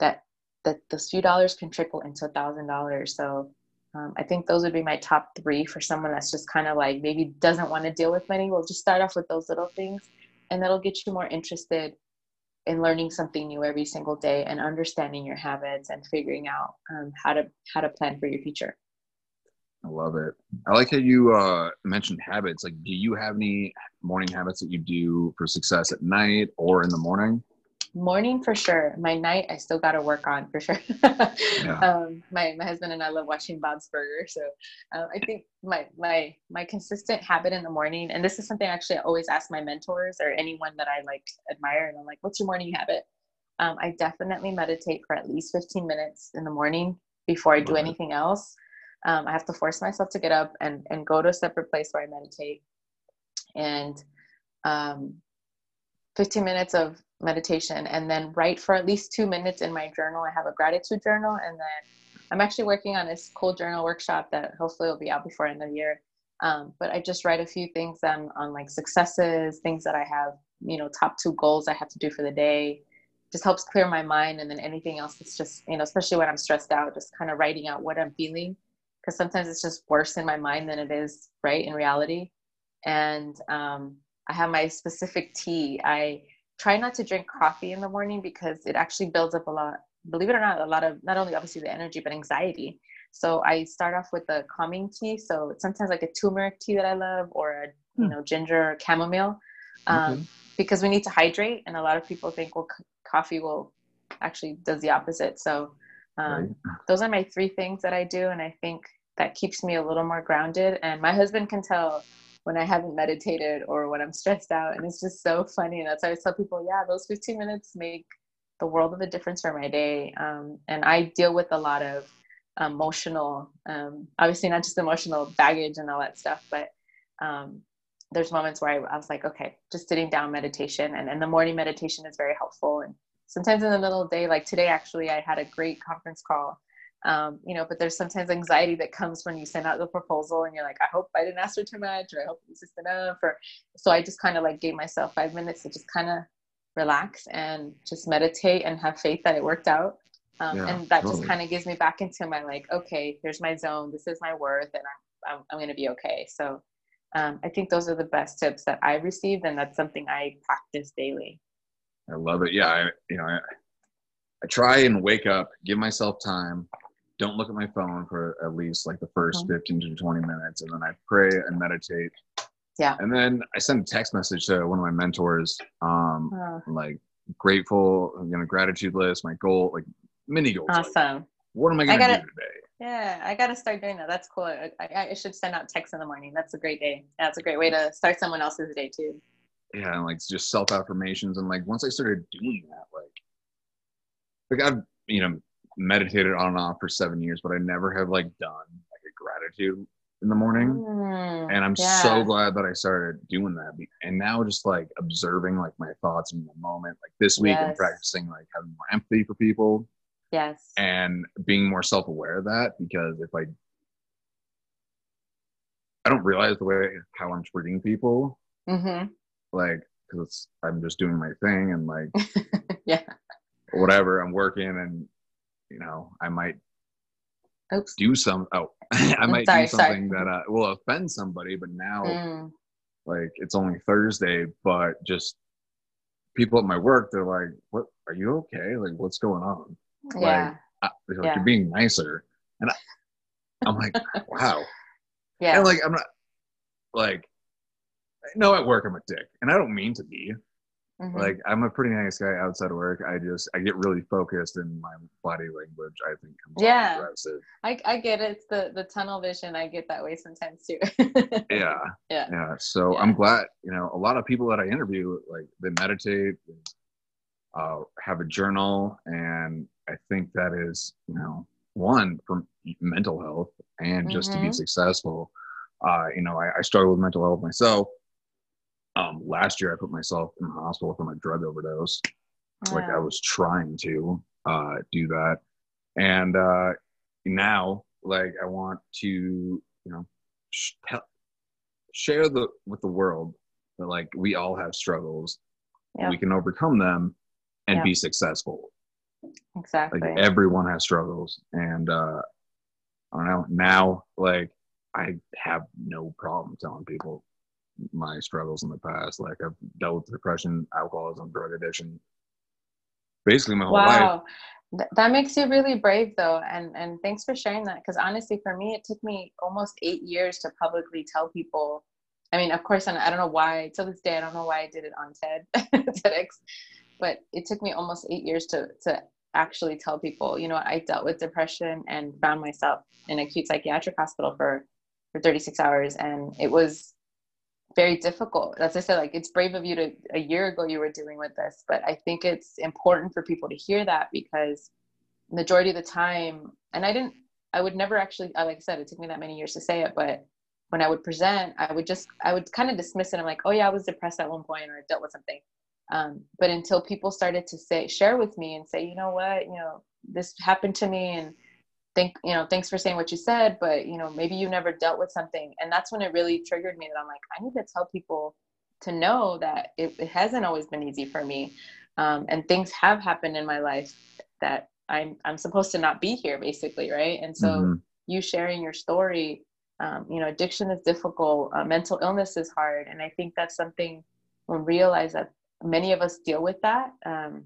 that that those few dollars can trickle into a thousand dollars so um, i think those would be my top three for someone that's just kind of like maybe doesn't want to deal with money we'll just start off with those little things and that'll get you more interested in learning something new every single day and understanding your habits and figuring out um, how to how to plan for your future. I love it. I like how you uh, mentioned habits. Like do you have any morning habits that you do for success at night or in the morning morning for sure. My night, I still got to work on for sure. yeah. um, my my husband and I love watching Bob's Burger, so uh, I think my my my consistent habit in the morning, and this is something I actually I always ask my mentors or anyone that I like admire, and I'm like, "What's your morning habit?" Um, I definitely meditate for at least 15 minutes in the morning before I do anything else. Um, I have to force myself to get up and and go to a separate place where I meditate, and um, 15 minutes of meditation and then write for at least two minutes in my journal. I have a gratitude journal and then I'm actually working on this cool journal workshop that hopefully will be out before end of the year. Um, but I just write a few things on, on like successes, things that I have, you know, top two goals I have to do for the day. Just helps clear my mind. And then anything else that's just, you know, especially when I'm stressed out, just kind of writing out what I'm feeling. Because sometimes it's just worse in my mind than it is, right, in reality. And um, I have my specific tea. I try not to drink coffee in the morning because it actually builds up a lot believe it or not a lot of not only obviously the energy but anxiety so i start off with a calming tea so it's sometimes like a turmeric tea that i love or a you hmm. know ginger or chamomile um, okay. because we need to hydrate and a lot of people think well c- coffee will actually does the opposite so um, right. those are my three things that i do and i think that keeps me a little more grounded and my husband can tell when I haven't meditated or when I'm stressed out. And it's just so funny. And that's why I tell people, yeah, those 15 minutes make the world of a difference for my day. Um, and I deal with a lot of emotional, um, obviously not just emotional baggage and all that stuff, but um, there's moments where I, I, was like, okay, just sitting down meditation. And, and the morning meditation is very helpful. And sometimes in the middle of the day, like today, actually, I had a great conference call um, you know, but there's sometimes anxiety that comes when you send out the proposal and you're like, I hope I didn't ask for too much, or I hope this is enough. Or so I just kind of like gave myself five minutes to just kind of relax and just meditate and have faith that it worked out. Um, yeah, and that totally. just kind of gives me back into my like, okay, here's my zone. This is my worth, and I'm I'm, I'm going to be okay. So um, I think those are the best tips that I've received, and that's something I practice daily. I love it. Yeah, I, you know, I, I try and wake up, give myself time, don't look at my phone for at least like the 1st mm-hmm. 15 to 20 minutes and then i pray and meditate. Yeah. And then i send a text message to one of my mentors um uh, like grateful you know gratitude list my goal like mini goals awesome. like, what am i gonna gotta, do today? Yeah i gotta start doing that that's cool I, I, should send out texts in the morning that's a great day that's a great way to start someone else's day too. Yeah and like just self affirmations and like once i started doing that like like i've you know meditated on and off for seven years, but I never have like done like a gratitude in the morning. Mm, and I'm yeah. so glad that I started doing that. And now just like observing like my thoughts in the moment. Like this week, yes. I'm practicing like having more empathy for people. Yes. And being more self aware of that because if I, I don't realize the way how I'm treating people. Mm-hmm. Like, because I'm just doing my thing and like, yeah, whatever. I'm working and you know, I might Oops. do some. Oh, I might sorry, do sorry. something that uh, will offend somebody. But now, Mm, like, it's only Thursday, but just people at my work, they're like, "What? Are you okay? Like, what's going on?" yeah. Uh, they're like, Yeah. "You're being nicer," and I, I'm like, "Wow." yeah. And like, I'm not like, no, at work I'm a dick, and I don't mean to be. Mhm. Like, I'm a pretty nice guy outside of work. I just I get really focused, and my body language I think comes Yeah. aggressive. I, I get it. It's the, the tunnel vision. I get that way sometimes too. Yeah, Yeah. yeah. So Yeah. I'm glad you know a lot of people that I interview like they meditate, uh, have a journal, and I think that is you know one for mental health and just to be Mhm. successful. Uh, you know, I, I struggle with mental health myself. Um, last year I put myself in the hospital from a drug overdose. Like I was trying to uh, do that, and uh, now like I want to you know sh- tell, share the with the world that like we all have struggles, Yeah. we can overcome them, and Yeah. be successful. exactly. Like everyone has struggles, and uh, I don't know. Now, like I have no problem telling people my struggles in the past. Like I've dealt with depression, alcoholism, drug addiction, basically my whole life. wow. Th- that makes you really brave though. And, and thanks for sharing that. Cause honestly, for me, it took me almost eight years to publicly tell people. I mean, of course, and I don't know why, till this day, I don't know why I did it on TED, TEDx, but it took me almost eight years to, to actually tell people, you know, I dealt with depression and found myself in acute psychiatric hospital for, for 36 hours. And it was very difficult. As I said, like it's brave of you to a year ago you were dealing with this, but I think it's important for people to hear that because majority of the time, and I didn't, I would never actually, uh, like I said, it took me that many years to say it, but when I would present, I would just, I would kind of dismiss it. I'm like, oh yeah, I was depressed at one point or I dealt with something. Um, but until people started to say, share with me and say, you know what, you know, this happened to me and think, you know, thanks for saying what you said, but you know, maybe you never dealt with something. And that's when it really triggered me that I'm like, I need to tell people to know that it, it hasn't always been easy for me. Um, and things have happened in my life that I'm, I'm supposed to not be here basically. Right. And so Mhm. you sharing your story, um, you know, addiction is difficult, uh, mental illness is hard. And I think that's something when we realize that many of us deal with that, um,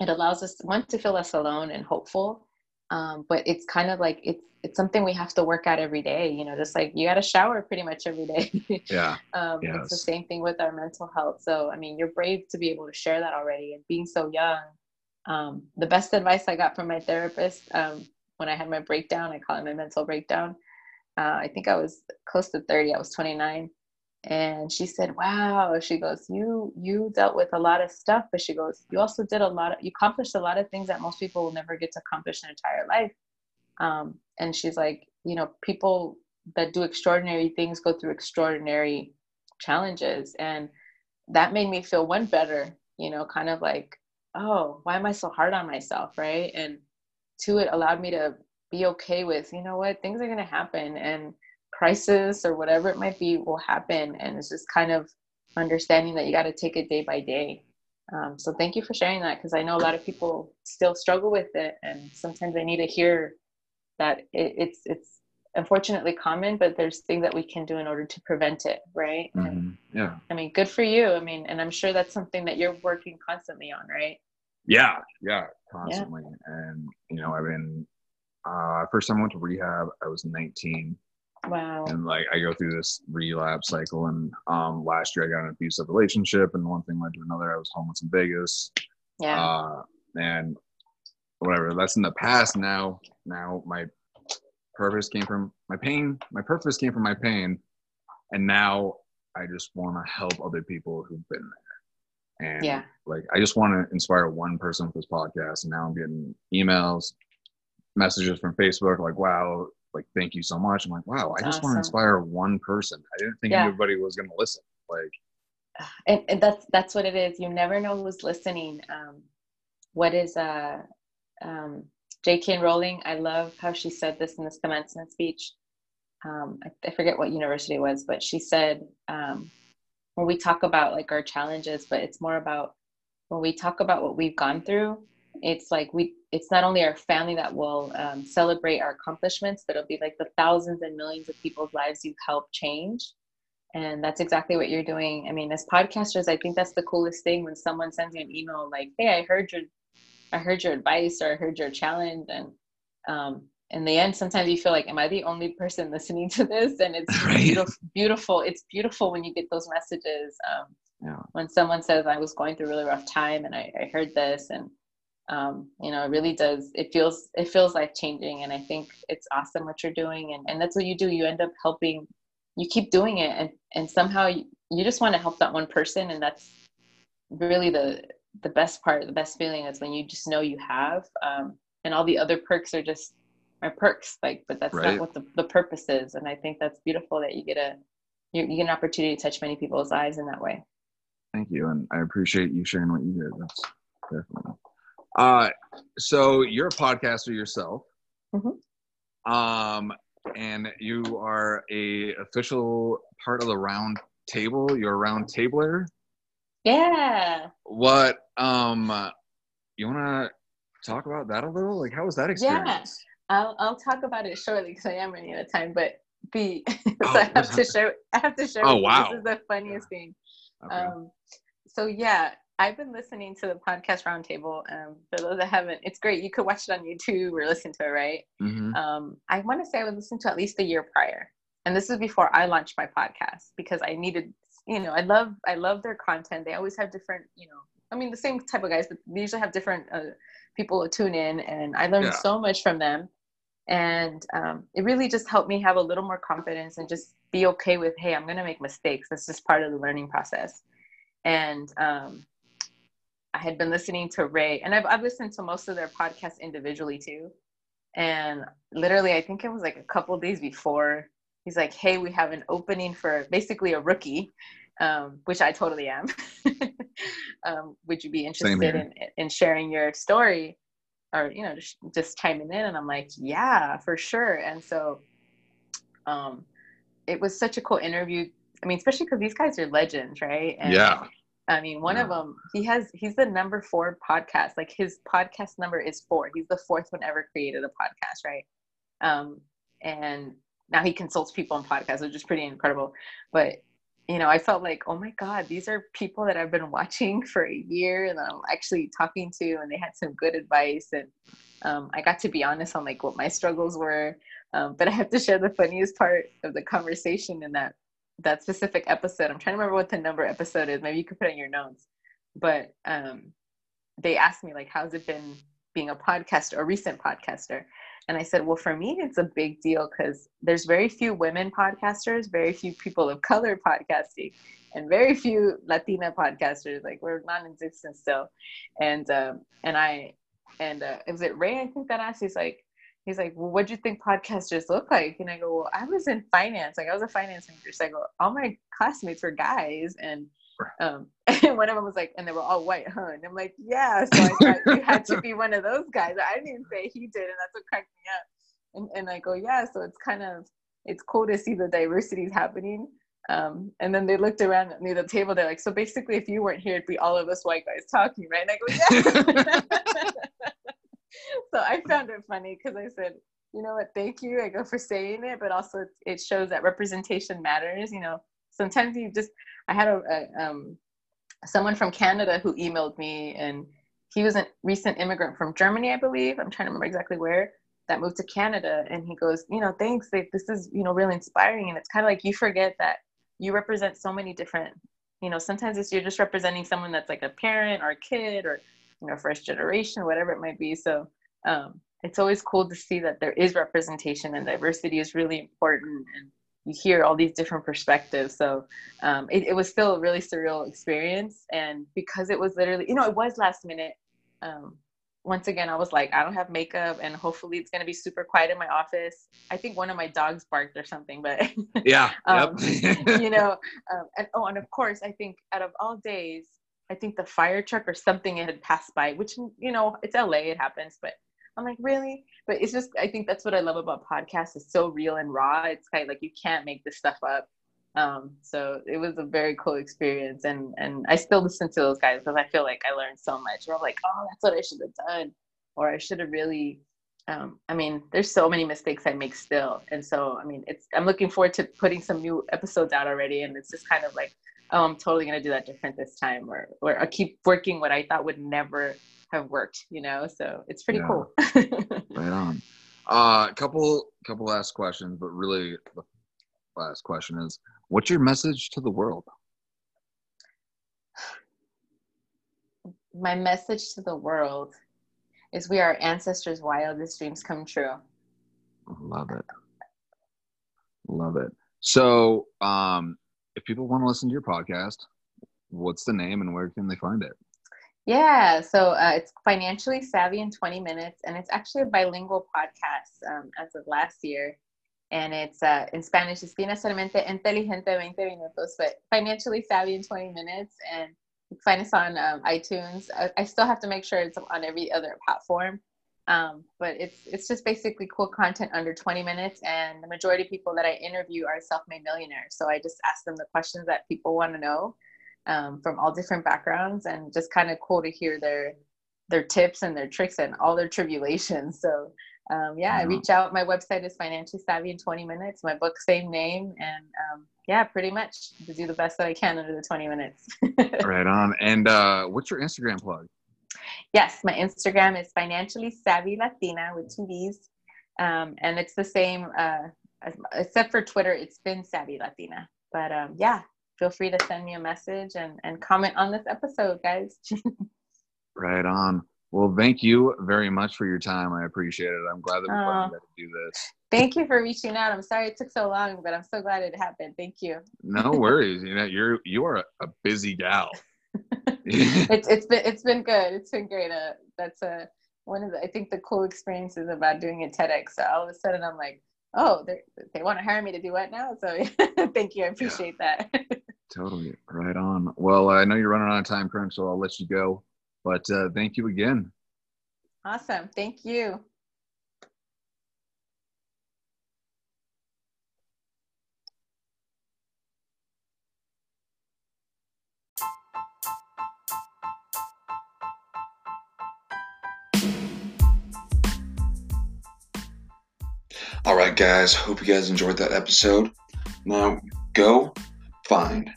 it allows us one to feel less alone and hopeful. Um, but it's kind of like it's it's something we have to work at every day. You know, just like you got to shower pretty much every day. Yeah. um, It's the same thing with our mental health. So I mean, you're brave to be able to share that already, and being so young. Um, the best advice I got from my therapist um, when I had my breakdown, I call it my mental breakdown. Uh, I think I was close to 30. I was 29 and she said wow. She goes you you dealt with a lot of stuff but she goes you also did a lot of you accomplished a lot of things that most people will never get to accomplish in their entire life. Um, and she's like you know people that do extraordinary things go through extraordinary challenges. And that made me feel one better you know kind of like oh why am i so hard on myself? Right? And two it allowed me to be okay with you know what? Things are going to happen. And crisis or whatever it might be will happen and it's just kind of understanding that you got to take it day by day um, so thank you for sharing that because i know a lot of people still struggle with it and sometimes they need to hear that it, it's it's unfortunately common but there's things that we can do in order to prevent it right and Mhm. Yeah. i mean good for you i mean and i'm sure that's something that you're working constantly on right Yeah, yeah, constantly. And you know, I've been uh first time I went to rehab, I was 19. Wow And like I go through this relapse cycle and um last year I got an abusive relationship and one thing led to another. I was homeless in Vegas. yeah Uh and whatever, that's in the past now. Now my purpose came from my pain. My purpose came from my pain. And now I just want to help other people who've been there. And Yeah. like I just want to inspire one person with this podcast. And now I'm getting emails, messages from Facebook like, wow, like thank you so much. I'm like, wow, I just want to inspire one person. I didn't think Yeah. everybody was gonna listen. Like and, and that's that's what it is you never know who's listening um, what is uh um, j.k rowling i love how she said this in this commencement speech um, I, I forget what university it was but she said um, when we talk about like our challenges but it's more about when we talk about what we've gone through it's like we it's not only our family that will um, celebrate our accomplishments but it'll be like the thousands and millions of people's lives you've helped change and that's exactly what you're doing i mean as podcasters i think that's the coolest thing when someone sends you an email like hey i heard your i heard your advice or i heard your challenge and um, in the end sometimes you feel like am i the only person listening to this and it's right. beautiful, beautiful it's beautiful when you get those messages um, yeah. when someone says i was going through a really rough time and i, I heard this and um, you know it really does it feels it feels life changing and i think it's awesome what you're doing and, and that's what you do. You end up helping you keep doing it and and somehow you, you just want to help that one person and that's really the the best part the best feeling is when you just know you have um, and all the other perks are just are perks like but that's right. not what the, the purpose is and i think that's beautiful that you get a you, you get an opportunity to touch many people's lives in that way. Thank you and i appreciate you sharing what you did that's definitely uh so you're a podcaster yourself mm-hmm. um and you are a official part of the round table you're a round tabler yeah what um you want to talk about that a little like how was that experience Yeah. I'll I'll talk about it shortly because I am running out of time. But B, so oh, I have to show I have to show. Oh wow! This is the funniest thing. Okay. Um, so yeah, I've been listening to the podcast roundtable. Um, for those that haven't, it's great. You could watch it on YouTube or listen to it, right? Mm-hmm. Um, I want to say I would listen to at least a year prior, and this is before I launched my podcast because I needed, you know, I love I love their content. They always have different, you know, I mean the same type of guys, but they usually have different uh, people tune in, and I learned yeah. so much from them and um, it really just helped me have a little more confidence and just be okay with hey i'm going to make mistakes that's just part of the learning process and um, i had been listening to ray and I've, I've listened to most of their podcasts individually too. And literally i think it was like a couple days before he's like hey we have an opening for basically a rookie um, which i totally am. Um, would you be interested in, in sharing your story? Or you know just, just chiming in and i'm like yeah for sure. And so um it was such a cool interview. I mean especially because these guys are legends right? And, yeah i mean one yeah. of them he has he's the number four podcast like his podcast number is four he's the fourth one ever created a podcast right um and now he consults people on podcasts which is pretty incredible but you know, I felt like, oh my God, these are people that I've been watching for a year and I'm actually talking to, and they had some good advice. And um, I got to be honest on like what my struggles were. Um, but I have to share the funniest part of the conversation in that that specific episode. I'm trying to remember what the number episode is. Maybe you could put it in your notes. But um, they asked me like, how's it been being a podcaster, a recent podcaster? And I said, well, for me, it's a big deal because there's very few women podcasters, very few people of color podcasting, and very few Latina podcasters. Like we're non-existent still. And um, and I and uh, was it Ray? I think that asked. He's like, he's like, well, what do you think podcasters look like? And I go, well, I was in finance. Like I was a finance major. So I go, all my classmates were guys, and um, and one of them was like, and they were all white, huh? And I'm like, yeah. So I thought you had to be one of those guys. I didn't even say he did, and that's what cracked me up. And, and I go, yeah. So it's kind of it's cool to see the diversity is happening. Um, and then they looked around at near the table. They're like, so basically, if you weren't here, it'd be all of us white guys talking, right? And I go, yeah. so I found it funny because I said, you know what, thank you. I go for saying it, but also it shows that representation matters. You know, sometimes you just I had a, a um, someone from Canada who emailed me, and he was a recent immigrant from Germany, I believe. I'm trying to remember exactly where that moved to Canada, and he goes, you know, thanks. This is you know really inspiring, and it's kind of like you forget that you represent so many different. You know, sometimes it's you're just representing someone that's like a parent or a kid or you know first generation, whatever it might be. So um, it's always cool to see that there is representation and diversity is really important and you hear all these different perspectives. So um, it, it, was still a really surreal experience. And because it was literally, you know, it was last minute. Um, once again, I was like, I don't have makeup, and hopefully it's gonna be super quiet in my office. I think one of my dogs barked or something, but yeah, um, you know, um, and oh, and of course, I think out of all days, I think the fire truck or something had passed by, which you know, it's LA, it happens, but I'm like, really? But it's just, I think that's what I love about podcasts. It's so real and raw. It's kind of like you can't make this stuff up. Um, so it was a very cool experience, and and I still listen to those guys because I feel like I learned so much. Or I'm like, oh, that's what I should have done, or I should have really. Um, I mean, there's so many mistakes I make still, and so I mean, it's. I'm looking forward to putting some new episodes out already, and it's just kind of like, oh, I'm totally gonna do that different this time, or or I keep working what I thought would never have worked, you know. So it's pretty Yeah. cool. Right on. Uh, a couple couple last questions, but really the last question is, what's your message to the world? My message to the world is we are ancestors' wildest dreams come true. Love it. Love it. So, um, if people want to listen to your podcast, what's the name and where can they find it? Yeah, so uh, it's financially savvy in 20 minutes, and it's actually a bilingual podcast um, as of last year. And it's uh, in Spanish, es financieramente inteligente 20 minutos, but financially savvy in 20 minutes. And you can find us on um, iTunes. I, I still have to make sure it's on every other platform. Um, but it's it's just basically cool content under 20 minutes, and the majority of people that I interview are self-made millionaires. So I just ask them the questions that people want to know um, from all different backgrounds, and just kind of cool to hear their their tips and their tricks and all their tribulations. So um, yeah, I reach out. My website is financially savvy in 20 minutes. My book, same name, and um, yeah, pretty much to do the best that I can under the 20 minutes. right on. And uh, what's your Instagram plug? Yes, my Instagram is financially savvy Latina with two V's, um, and it's the same uh, as, except for Twitter. It's been savvy Latina. But um, yeah, feel free to send me a message and and comment on this episode, guys. Right on. Well, thank you very much for your time. I appreciate it. I'm glad that we got to do this. Thank you for reaching out. I'm sorry it took so long, but I'm so glad it happened. Thank you. No worries. You know, you're you are a busy gal. It's it's been it's been good. It's been great. Uh, that's a one of the I think the cool experiences about doing a TEDx. So all of a sudden I'm like, oh, they they want to hire me to do what now? So thank you. I appreciate that. totally. Right on. Well, I know you're running on a time crunch, so I'll let you go. But uh, thank you again. awesome. Thank you. All right, guys. Hope you guys enjoyed that episode. Now, go find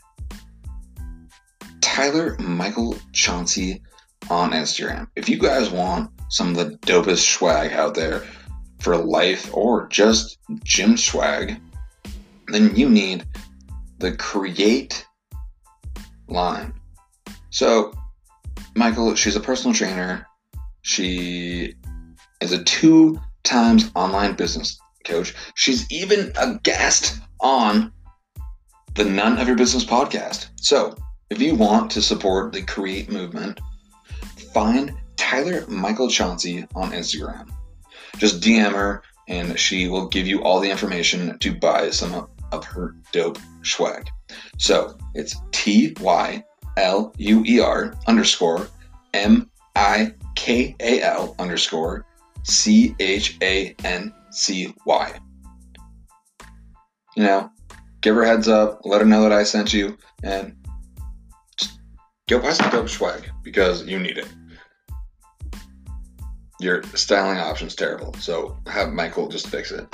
Tyler Michael Chauncey on Instagram. If you guys want some of the dopest swag out there for life or just gym swag, then you need the Create line. So, Michael, she's a personal trainer. She is a two times online business coach. She's even a guest on the None of Your Business podcast. So, if you want to support the Create movement, find Tyler Michael Chauncey on Instagram. Just DM her and she will give you all the information to buy some of her dope swag. So, it's T Y L U E R underscore M I K A L underscore C H A N C Y. You know, give her heads up, let her know that I sent you, and go buy some dope swag because you need it. Your styling option's terrible, so have Michael just fix it.